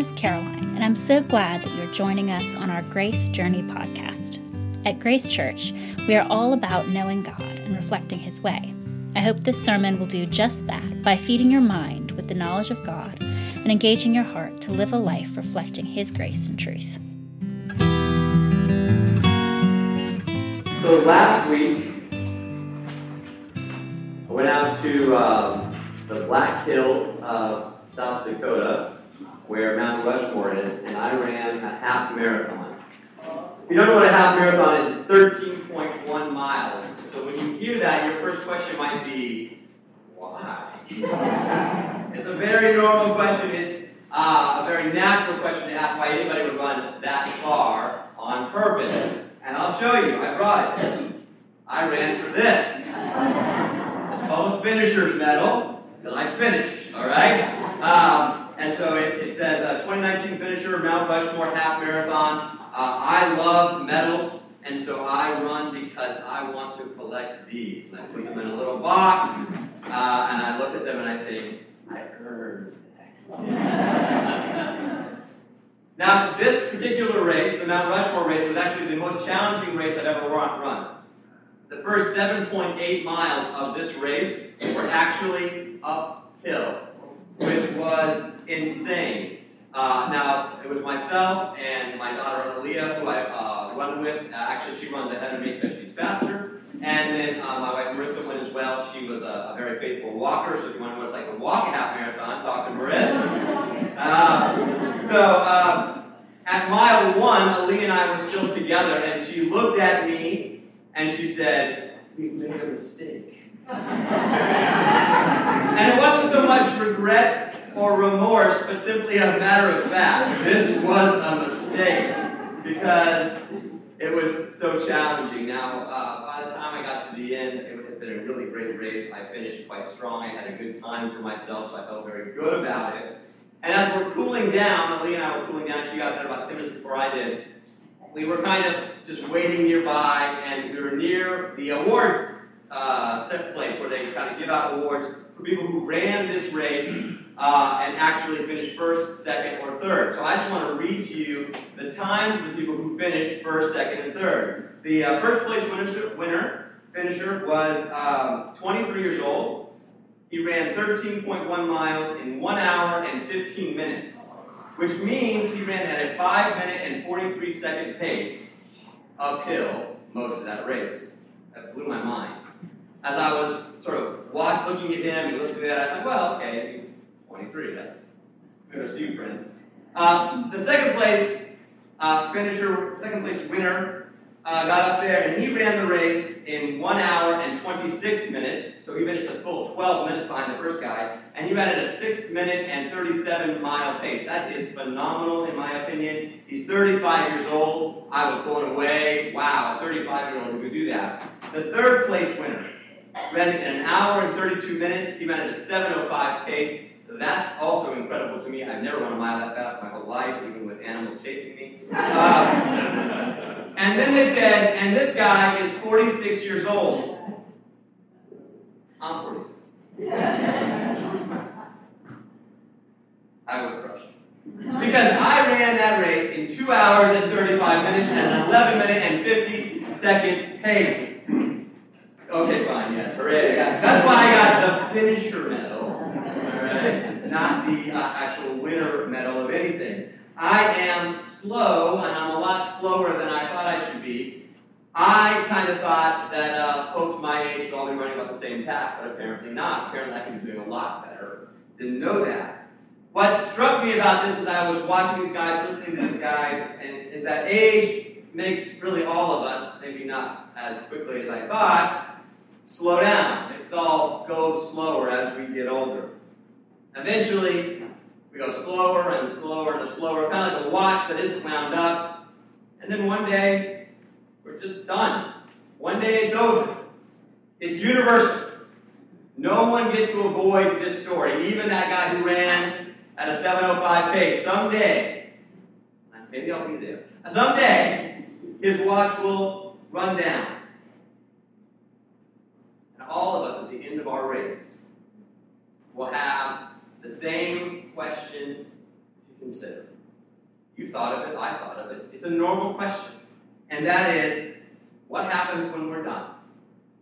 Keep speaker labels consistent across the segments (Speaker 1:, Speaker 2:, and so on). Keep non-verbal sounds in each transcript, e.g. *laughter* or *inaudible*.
Speaker 1: name is Caroline, and I'm so glad that you're joining us on our Grace Journey podcast. At Grace Church, we are all about knowing God and reflecting His way. I hope this sermon will do just that by feeding your mind with the knowledge of God and engaging your heart to live a life reflecting His grace and truth.
Speaker 2: So last week, I went out to um, the Black Hills of South Dakota, where Mount Rushmore is, and I ran a half marathon. If you don't know what a half marathon is, it's 13.1 miles. So when you hear that, your first question might be, why? *laughs* it's a very normal question. It's uh, a very natural question to ask why anybody would run that far on purpose. And I'll show you. I brought it. I ran for this. It's called a finisher's medal, because I finished, all right? Um, and so it, it says uh, 2019 finisher, Mount Rushmore half marathon. Uh, I love medals, and so I run because I want to collect these. And I put them in a little box, uh, and I look at them and I think, I earned that. now, this particular race, the Mount Rushmore race, was actually the most challenging race I've ever run. The first 7.8 miles of this race were actually uphill, which was insane. Uh, now, it was myself and my daughter Aaliyah, who I uh, run with. Uh, actually, she runs ahead of me because she's faster. And then uh, my wife Marissa went as well. She was a, a, very faithful walker, so if you want to know what it's like to walk a half marathon, talk to Marissa. *laughs* Uh, so um, at mile one, Aaliyah and I were still together, and she looked at me and she said, We've made a mistake. And it wasn't so much regret or remorse, but simply a matter of fact. This was a mistake because it was so challenging. Now, uh, by the time I got to the end, it had been a really great race. I finished quite strong. I had a good time for myself, so I felt very good about it. And as we're cooling down, Lee and I were cooling down. She got there about 10 minutes before I did. We were kind of just waiting nearby, and we were near the awards uh, set place where they kind of give out awards for people who ran this race uh, and actually finished first, second, or third. So I just want to read to you the times of the people who finished first, second, and third. The uh, first place winner, winner finisher was um, 23 years old. He ran 13.1 miles in 1 hour and 15 minutes, which means he ran at a 5 minute and 43 second pace uphill most of that race. That blew my mind. As I was sort of watch, looking at him and listening to that, I thought, well, okay, 23. That's kudos to you, friend. Uh, the second place uh, finisher, second place winner, uh, got up there and he ran the race in 1 hour and 26 minutes. So he finished a full 12 minutes behind the first guy. And he ran at a 6 minute and 37 mile pace. That is phenomenal, in my opinion. He's 35 years old. I was blown away. Wow, a 35 year old who could do that. The third place winner ran it in an hour and 32 minutes. He ran at a 7.05 pace. That's also incredible to me. I've never run a mile that fast my whole life, even with animals chasing me. Uh, and then they said, and this guy is 46 years old. I'm 46. I was crushed. Because I ran that race in 2 hours and 35 minutes at an 11 minute and 50 second pace. Okay, fine, yes, hooray. That's why I got the finisher medal alright? not the uh, actual winner medal of anything. I am slow, and I'm a lot slower than I thought I should be. I kind of thought that uh, folks my age would all be running about the same path, but apparently not. Apparently, I can be doing a lot better. Didn't know that. What struck me about this as I was watching these guys, listening to this guy, and is that age makes really all of us, maybe not as quickly as I thought, slow down. It's all goes slower as we get older. Eventually, we go slower and slower and slower, kind of like a watch that isn't wound up. And then one day, we're just done. One day it's over. It's universal. No one gets to avoid this story. Even that guy who ran at a 705 pace. Someday, maybe I'll be there. Someday, his watch will run down. All of us at the end of our race will have the same question to consider. You thought of it, I thought of it. It's a normal question. And that is what happens when we're done?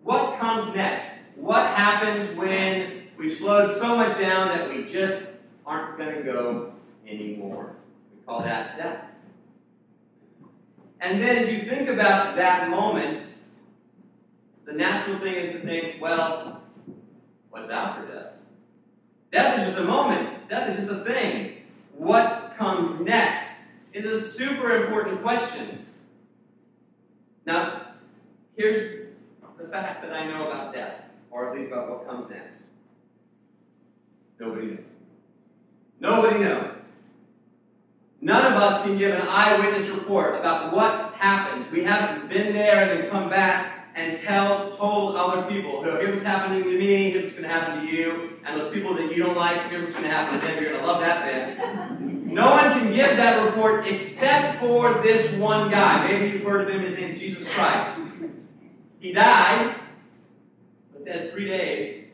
Speaker 2: What comes next? What happens when we've slowed so much down that we just aren't going to go anymore? We call that death. And then as you think about that moment, the natural thing is to think, well, what's after death? Death is just a moment. Death is just a thing. What comes next is a super important question. Now, here's the fact that I know about death, or at least about what comes next. Nobody knows. Nobody knows. None of us can give an eyewitness report about what happened. We haven't been there and then come back and tell told other people, here's what's happening to me, here's what's going to happen to you, and those people that you don't like, here's what's going to happen to them. You're going to love that man. No one can give that report except for this one guy. Maybe you've heard of him. His name is Jesus Christ. He died, was dead three days,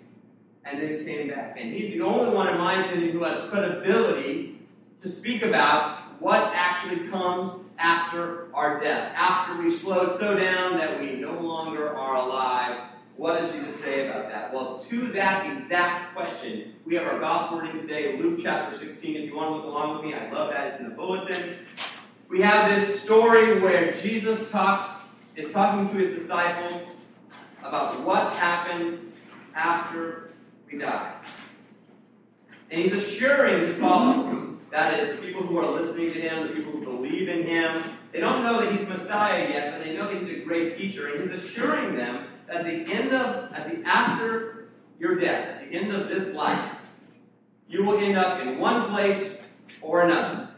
Speaker 2: and then came back. And he's the only one, in my opinion, who has credibility to speak about what actually comes after our death. After we've slowed so down that we no longer are alive, what does Jesus say about that? Well, to that exact question, we have our gospel reading today, Luke chapter 16. If you want to look along with me, I love that. It's in the bulletin. We have this story where Jesus talks, is talking to his disciples about what happens after we die. And he's assuring his followers that is, the people who are listening to him, the people who believe in him, they don't know that he's Messiah yet, but they know that he's a great teacher. And he's assuring them that at the end of, at the after your death, at the end of this life, you will end up in one place or another.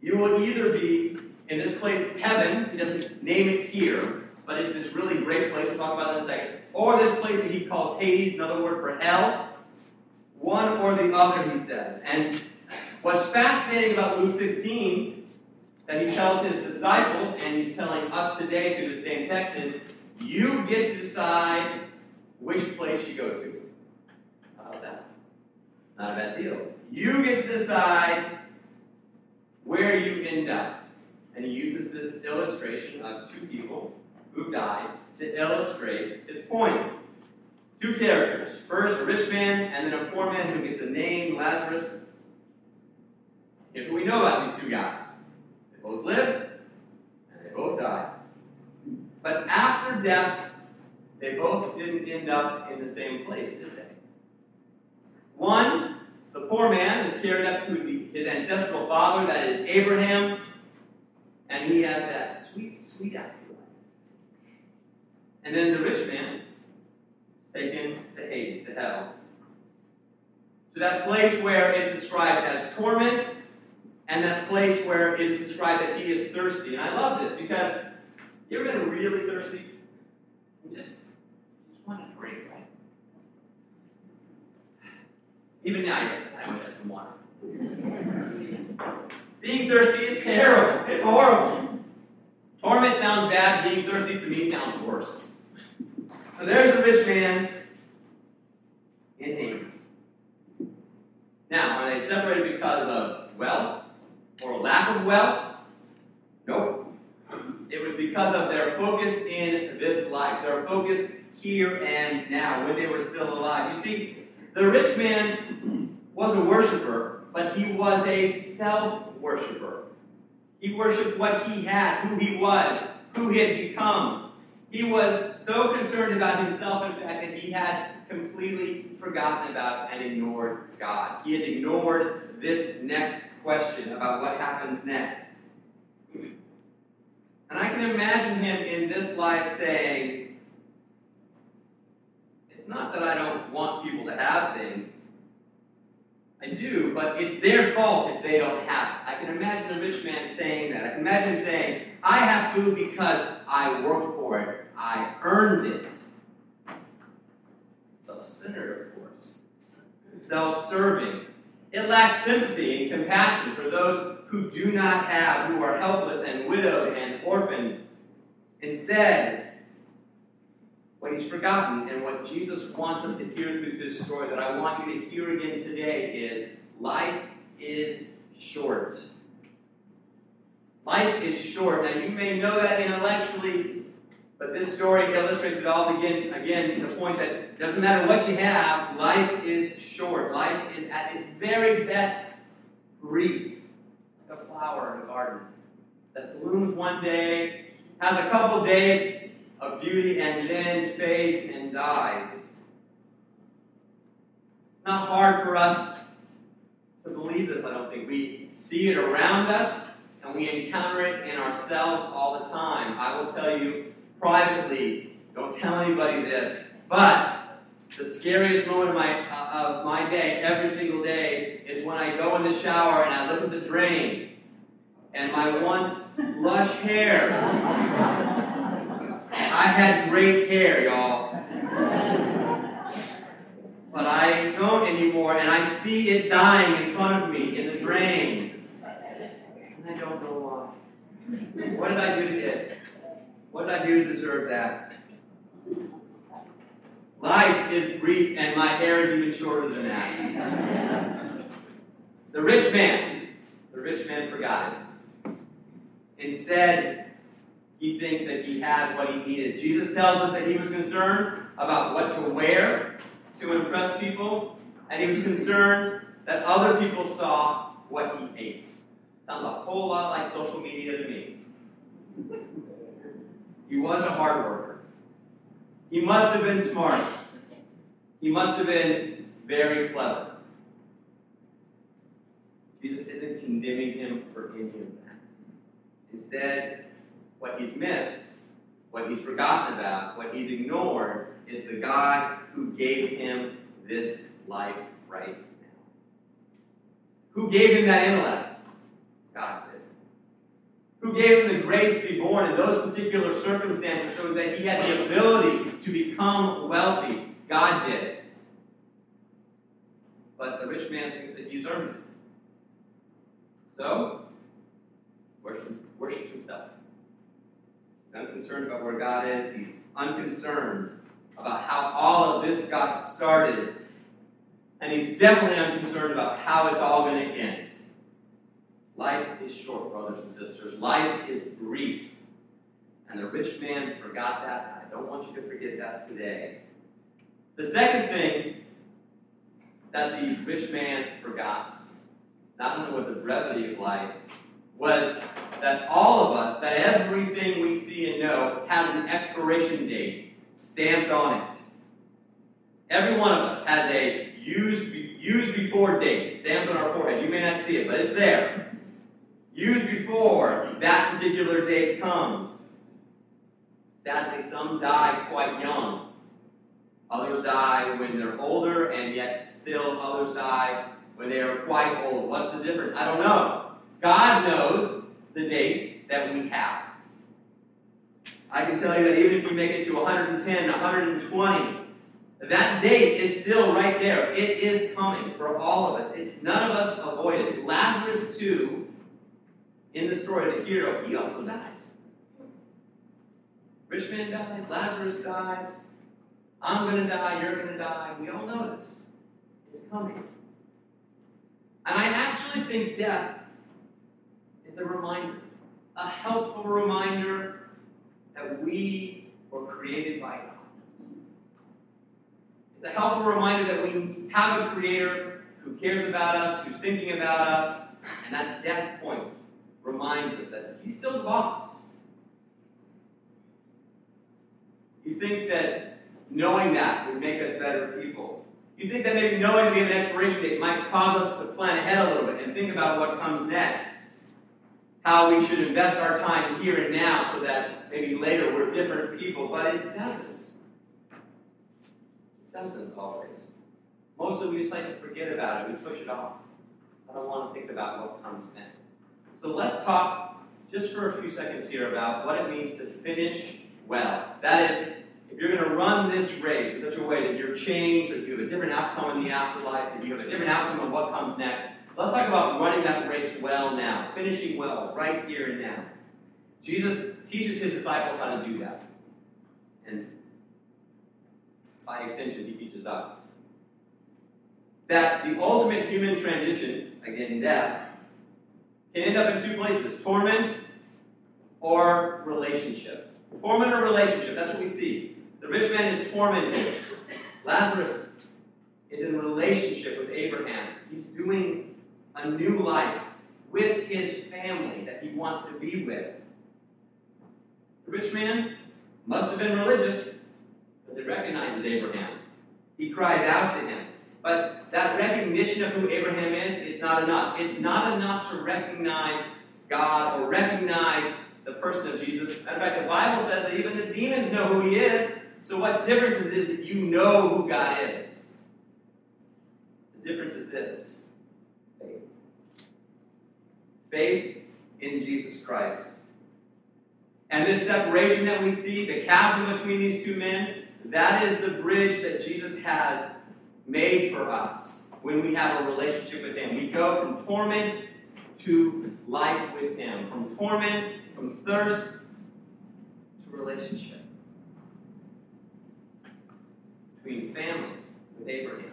Speaker 2: You will either be in this place, heaven, he doesn't name it here, but it's this really great place, we'll talk about that in a second, or this place that he calls Hades, another word for hell. One or the other, he says. And What's fascinating about Luke 16 that he tells his disciples, and he's telling us today through the same text, is you get to decide which place you go to. How about that? Not a bad deal. You get to decide where you end up. And he uses this illustration of two people who died to illustrate his point. Two characters. First, a rich man, and then a poor man who gets a name, Lazarus. Here's what we know about these two guys they both lived and they both died. But after death, they both didn't end up in the same place, did they? One, the poor man is carried up to the, his ancestral father, that is Abraham, and he has that sweet, sweet afterlife. And then the rich man is taken to Hades, to hell. To that place where it's described as torment and that place where it is described that he is thirsty. And I love this because you ever been really thirsty? You just, just want to drink, right? Even now, you're like, I wish I had some water. Being thirsty is terrible. It's horrible. Torment sounds bad. Being thirsty to me sounds worse. So there's a rich man in Hades. Now, are they separated because of wealth? Or lack of wealth? Nope. It was because of their focus in this life, their focus here and now, when they were still alive. You see, the rich man was a worshiper, but he was a self worshiper. He worshiped what he had, who he was, who he had become. He was so concerned about himself, in fact, that he had completely forgotten about and ignored God. He had ignored this next question about what happens next. And I can imagine him in this life saying, It's not that I don't want people to have things. I do, but it's their fault if they don't have it. I can imagine a rich man saying that. I can imagine him saying, I have food because I worked for it. I earned it. Self centered, of course. Self serving. It lacks sympathy and compassion for those who do not have, who are helpless and widowed and orphaned. Instead, what he's forgotten and what Jesus wants us to hear through this story that I want you to hear again today is life is short. Life is short. Now, you may know that intellectually, but this story illustrates it all again, again, the point that doesn't matter what you have, life is short. Life is at its very best brief, like a flower in a garden that blooms one day, has a couple days of beauty, and then fades and dies. It's not hard for us to believe this, I don't think. We see it around us, and we encounter it in ourselves all the time. I will tell you privately, don't tell anybody this, but the scariest moment of my, uh, of my day, every single day, is when I go in the shower and I look at the drain, and my once lush hair. I had great hair, y'all. But I don't anymore, and I see it dying in front of me in the drain. And I don't know why. What did I do to it? What did I do to deserve that? Life is brief, and my hair is even shorter than that. The rich man, the rich man forgot it. Instead, he thinks that he had what he needed. Jesus tells us that he was concerned about what to wear to impress people, and he was concerned that other people saw what he ate. Sounds a whole lot like social media to me. He was a hard worker. He must have been smart. He must have been very clever. Jesus isn't condemning him for any of that. Instead, what he's missed, what he's forgotten about, what he's ignored is the God who gave him this life right now. Who gave him that intellect? Who gave him the grace to be born in those particular circumstances so that he had the ability to become wealthy? God did. But the rich man thinks that he's earned it. So, worship, worships himself. He's unconcerned about where God is. He's unconcerned about how all of this got started. And he's definitely unconcerned about how it's all going to end. Life is short, brothers and sisters. Life is brief. And the rich man forgot that. I don't want you to forget that today. The second thing that the rich man forgot, not only was the brevity of life, was that all of us, that everything we see and know, has an expiration date stamped on it. Every one of us has a used, used before date stamped on our forehead. You may not see it, but it's there. Used before that particular date comes. Sadly, some die quite young. Others die when they're older, and yet still others die when they are quite old. What's the difference? I don't know. God knows the date that we have. I can tell you that even if you make it to 110, 120, that date is still right there. It is coming for all of us. It, none of us avoid it. Lazarus, too, in the story, the hero, he also dies. Rich man dies, Lazarus dies. I'm going to die, you're going to die. We all know this. It's coming. And I actually think death is a reminder, a helpful reminder that we were created by God. It's a helpful reminder that we have a creator who cares about us, who's thinking about us, and that death point reminds us that he's still the boss. You think that knowing that would make us better people. You think that maybe knowing that we have an expiration date might cause us to plan ahead a little bit and think about what comes next. How we should invest our time here and now so that maybe later we're different people, but it doesn't. It doesn't always. Mostly we just like to forget about it, we push it off. I don't want to think about what comes next. So let's talk just for a few seconds here about what it means to finish well. That is, if you're going to run this race in such a way that you're changed, or you have a different outcome in the afterlife, and you have a different outcome of what comes next, let's talk about running that race well now, finishing well, right here and now. Jesus teaches his disciples how to do that. And by extension, he teaches us. That the ultimate human transition, again, death, can end up in two places torment or relationship. Torment or relationship, that's what we see. The rich man is tormented. Lazarus is in relationship with Abraham. He's doing a new life with his family that he wants to be with. The rich man must have been religious because he recognizes Abraham. He cries out to him. But that recognition of who Abraham is is not enough. It's not enough to recognize God or recognize the person of Jesus. In fact, the Bible says that even the demons know who he is. So, what difference is this that you know who God is? The difference is this faith. Faith in Jesus Christ. And this separation that we see, the chasm between these two men, that is the bridge that Jesus has made for us when we have a relationship with Him. We go from torment to life with Him, from torment, from thirst to relationship. Between family with Abraham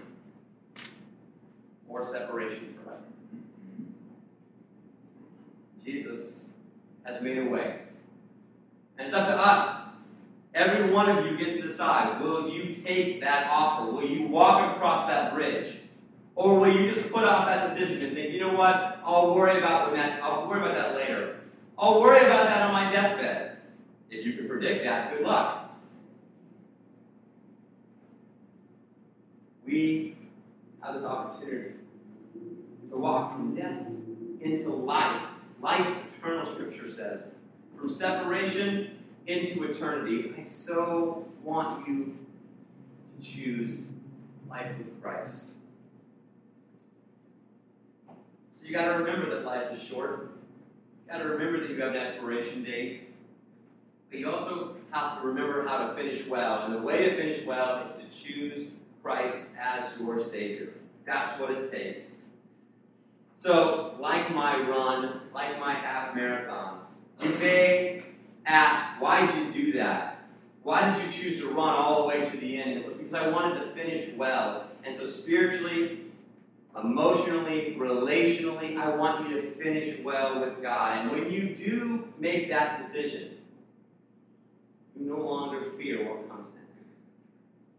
Speaker 2: or separation forever. Jesus has made a way. And it's up to us Every one of you gets to decide will you take that offer? Will you walk across that bridge? Or will you just put off that decision and think, you know what, I'll worry about that, I'll worry about that later. I'll worry about that on my deathbed. If you can predict that, good luck. We have this opportunity to walk from death into life. Life, eternal scripture says. From separation into eternity. I so want you to choose life with Christ. So you got to remember that life is short. You got to remember that you have an expiration date. But you also have to remember how to finish well. And the way to finish well is to choose Christ as your Savior. That's what it takes. So, like my run, like my half marathon, you may ask, why did you do that? Why did you choose to run all the way to the end? It was because I wanted to finish well. And so, spiritually, emotionally, relationally, I want you to finish well with God. And when you do make that decision, you no longer fear what comes next.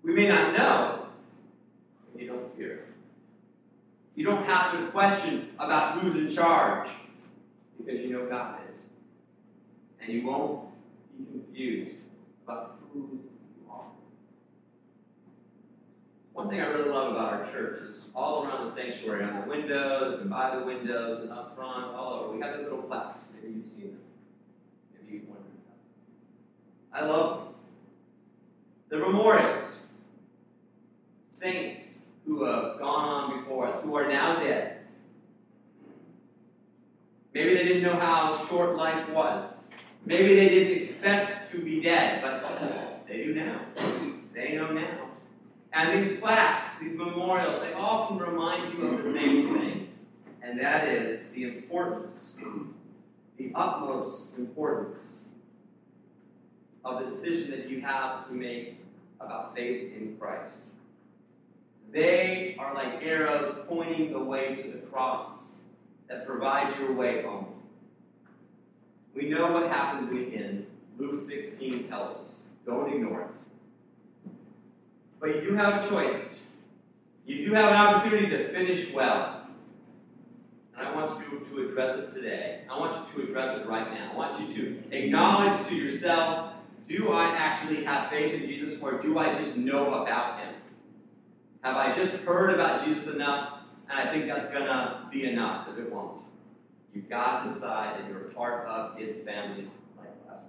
Speaker 2: We may not know, but you don't fear. You don't have to question about who's in charge because you know God is and you won't be confused about whose you are. One thing I really love about our church is all around the sanctuary, on the windows and by the windows and up front, all over, we have these little plaques. Maybe you've seen them. Maybe you've wondered about them. I love them. They're memorials. Saints who have gone on before us, who are now dead. Maybe they didn't know how short life was. Maybe they didn't expect to be dead, but oh, uh-huh. they do now. They know now. And these plaques, these memorials, they all can remind you of the same thing. And that is the importance, the utmost importance of the decision that you have to make about faith in Christ. They are like arrows pointing the way to the cross that provides your way home. We know what happens when we end. Luke 16 tells us. Don't ignore it. But you do have a choice. You do have an opportunity to finish well. And I want you to address it today. I want you to address it right now. I want you to acknowledge to yourself do I actually have faith in Jesus or do I just know about him? Have I just heard about Jesus enough and I think that's going to be enough? Because it won't. You've got to decide that you're a part of his family like Lazarus.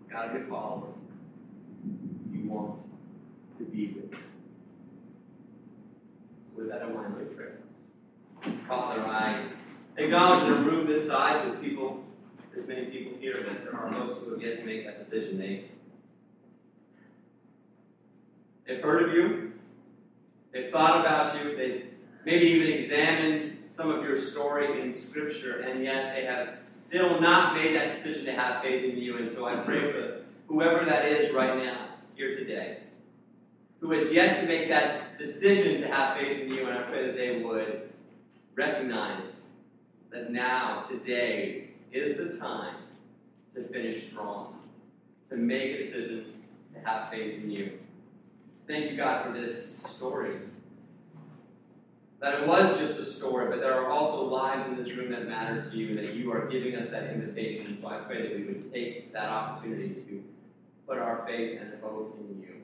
Speaker 2: You've got to be a follower. You want to be with him. So with that in mind, let me pray. Father, I acknowledge a room this size with people, there's many people here, but there are folks who have yet to make that decision. They, they've heard of you. They've thought about you. They've maybe even examined some of your story in Scripture, and yet they have still not made that decision to have faith in you. And so I pray for whoever that is right now, here today, who has yet to make that decision to have faith in you, and I pray that they would recognize that now, today, is the time to finish strong, to make a decision to have faith in you. Thank you, God, for this story. That it was just a story, but there are also lives in this room that matter to you, that you are giving us that invitation. And so I pray that we would take that opportunity to put our faith and hope in you,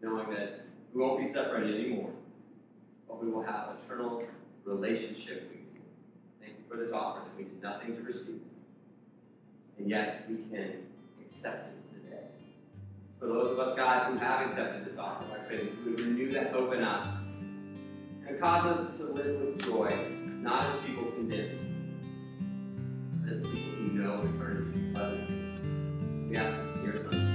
Speaker 2: knowing that we won't be separated anymore, but we will have eternal relationship with you. Thank you for this offer that we did nothing to receive, and yet we can accept it today. For those of us, God, who have accepted this offer, I pray that you would renew that hope in us and cause us to live with joy, not as people condemned, but as people who know eternity is pleasant. We ask this in your Son's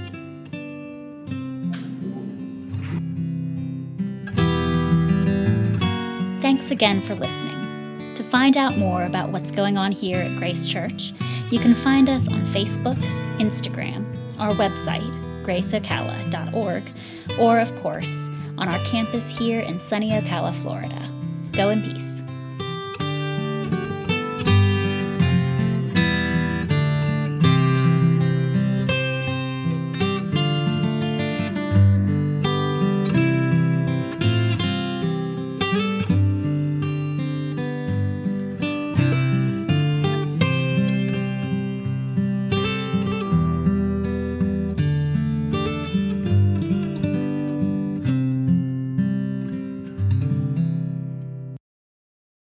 Speaker 1: Thanks again for listening. To find out more about what's going on here at Grace Church, you can find us on Facebook, Instagram, our website, graceocala.org, or, of course, on our campus here in sunny Ocala, Florida. Go in peace.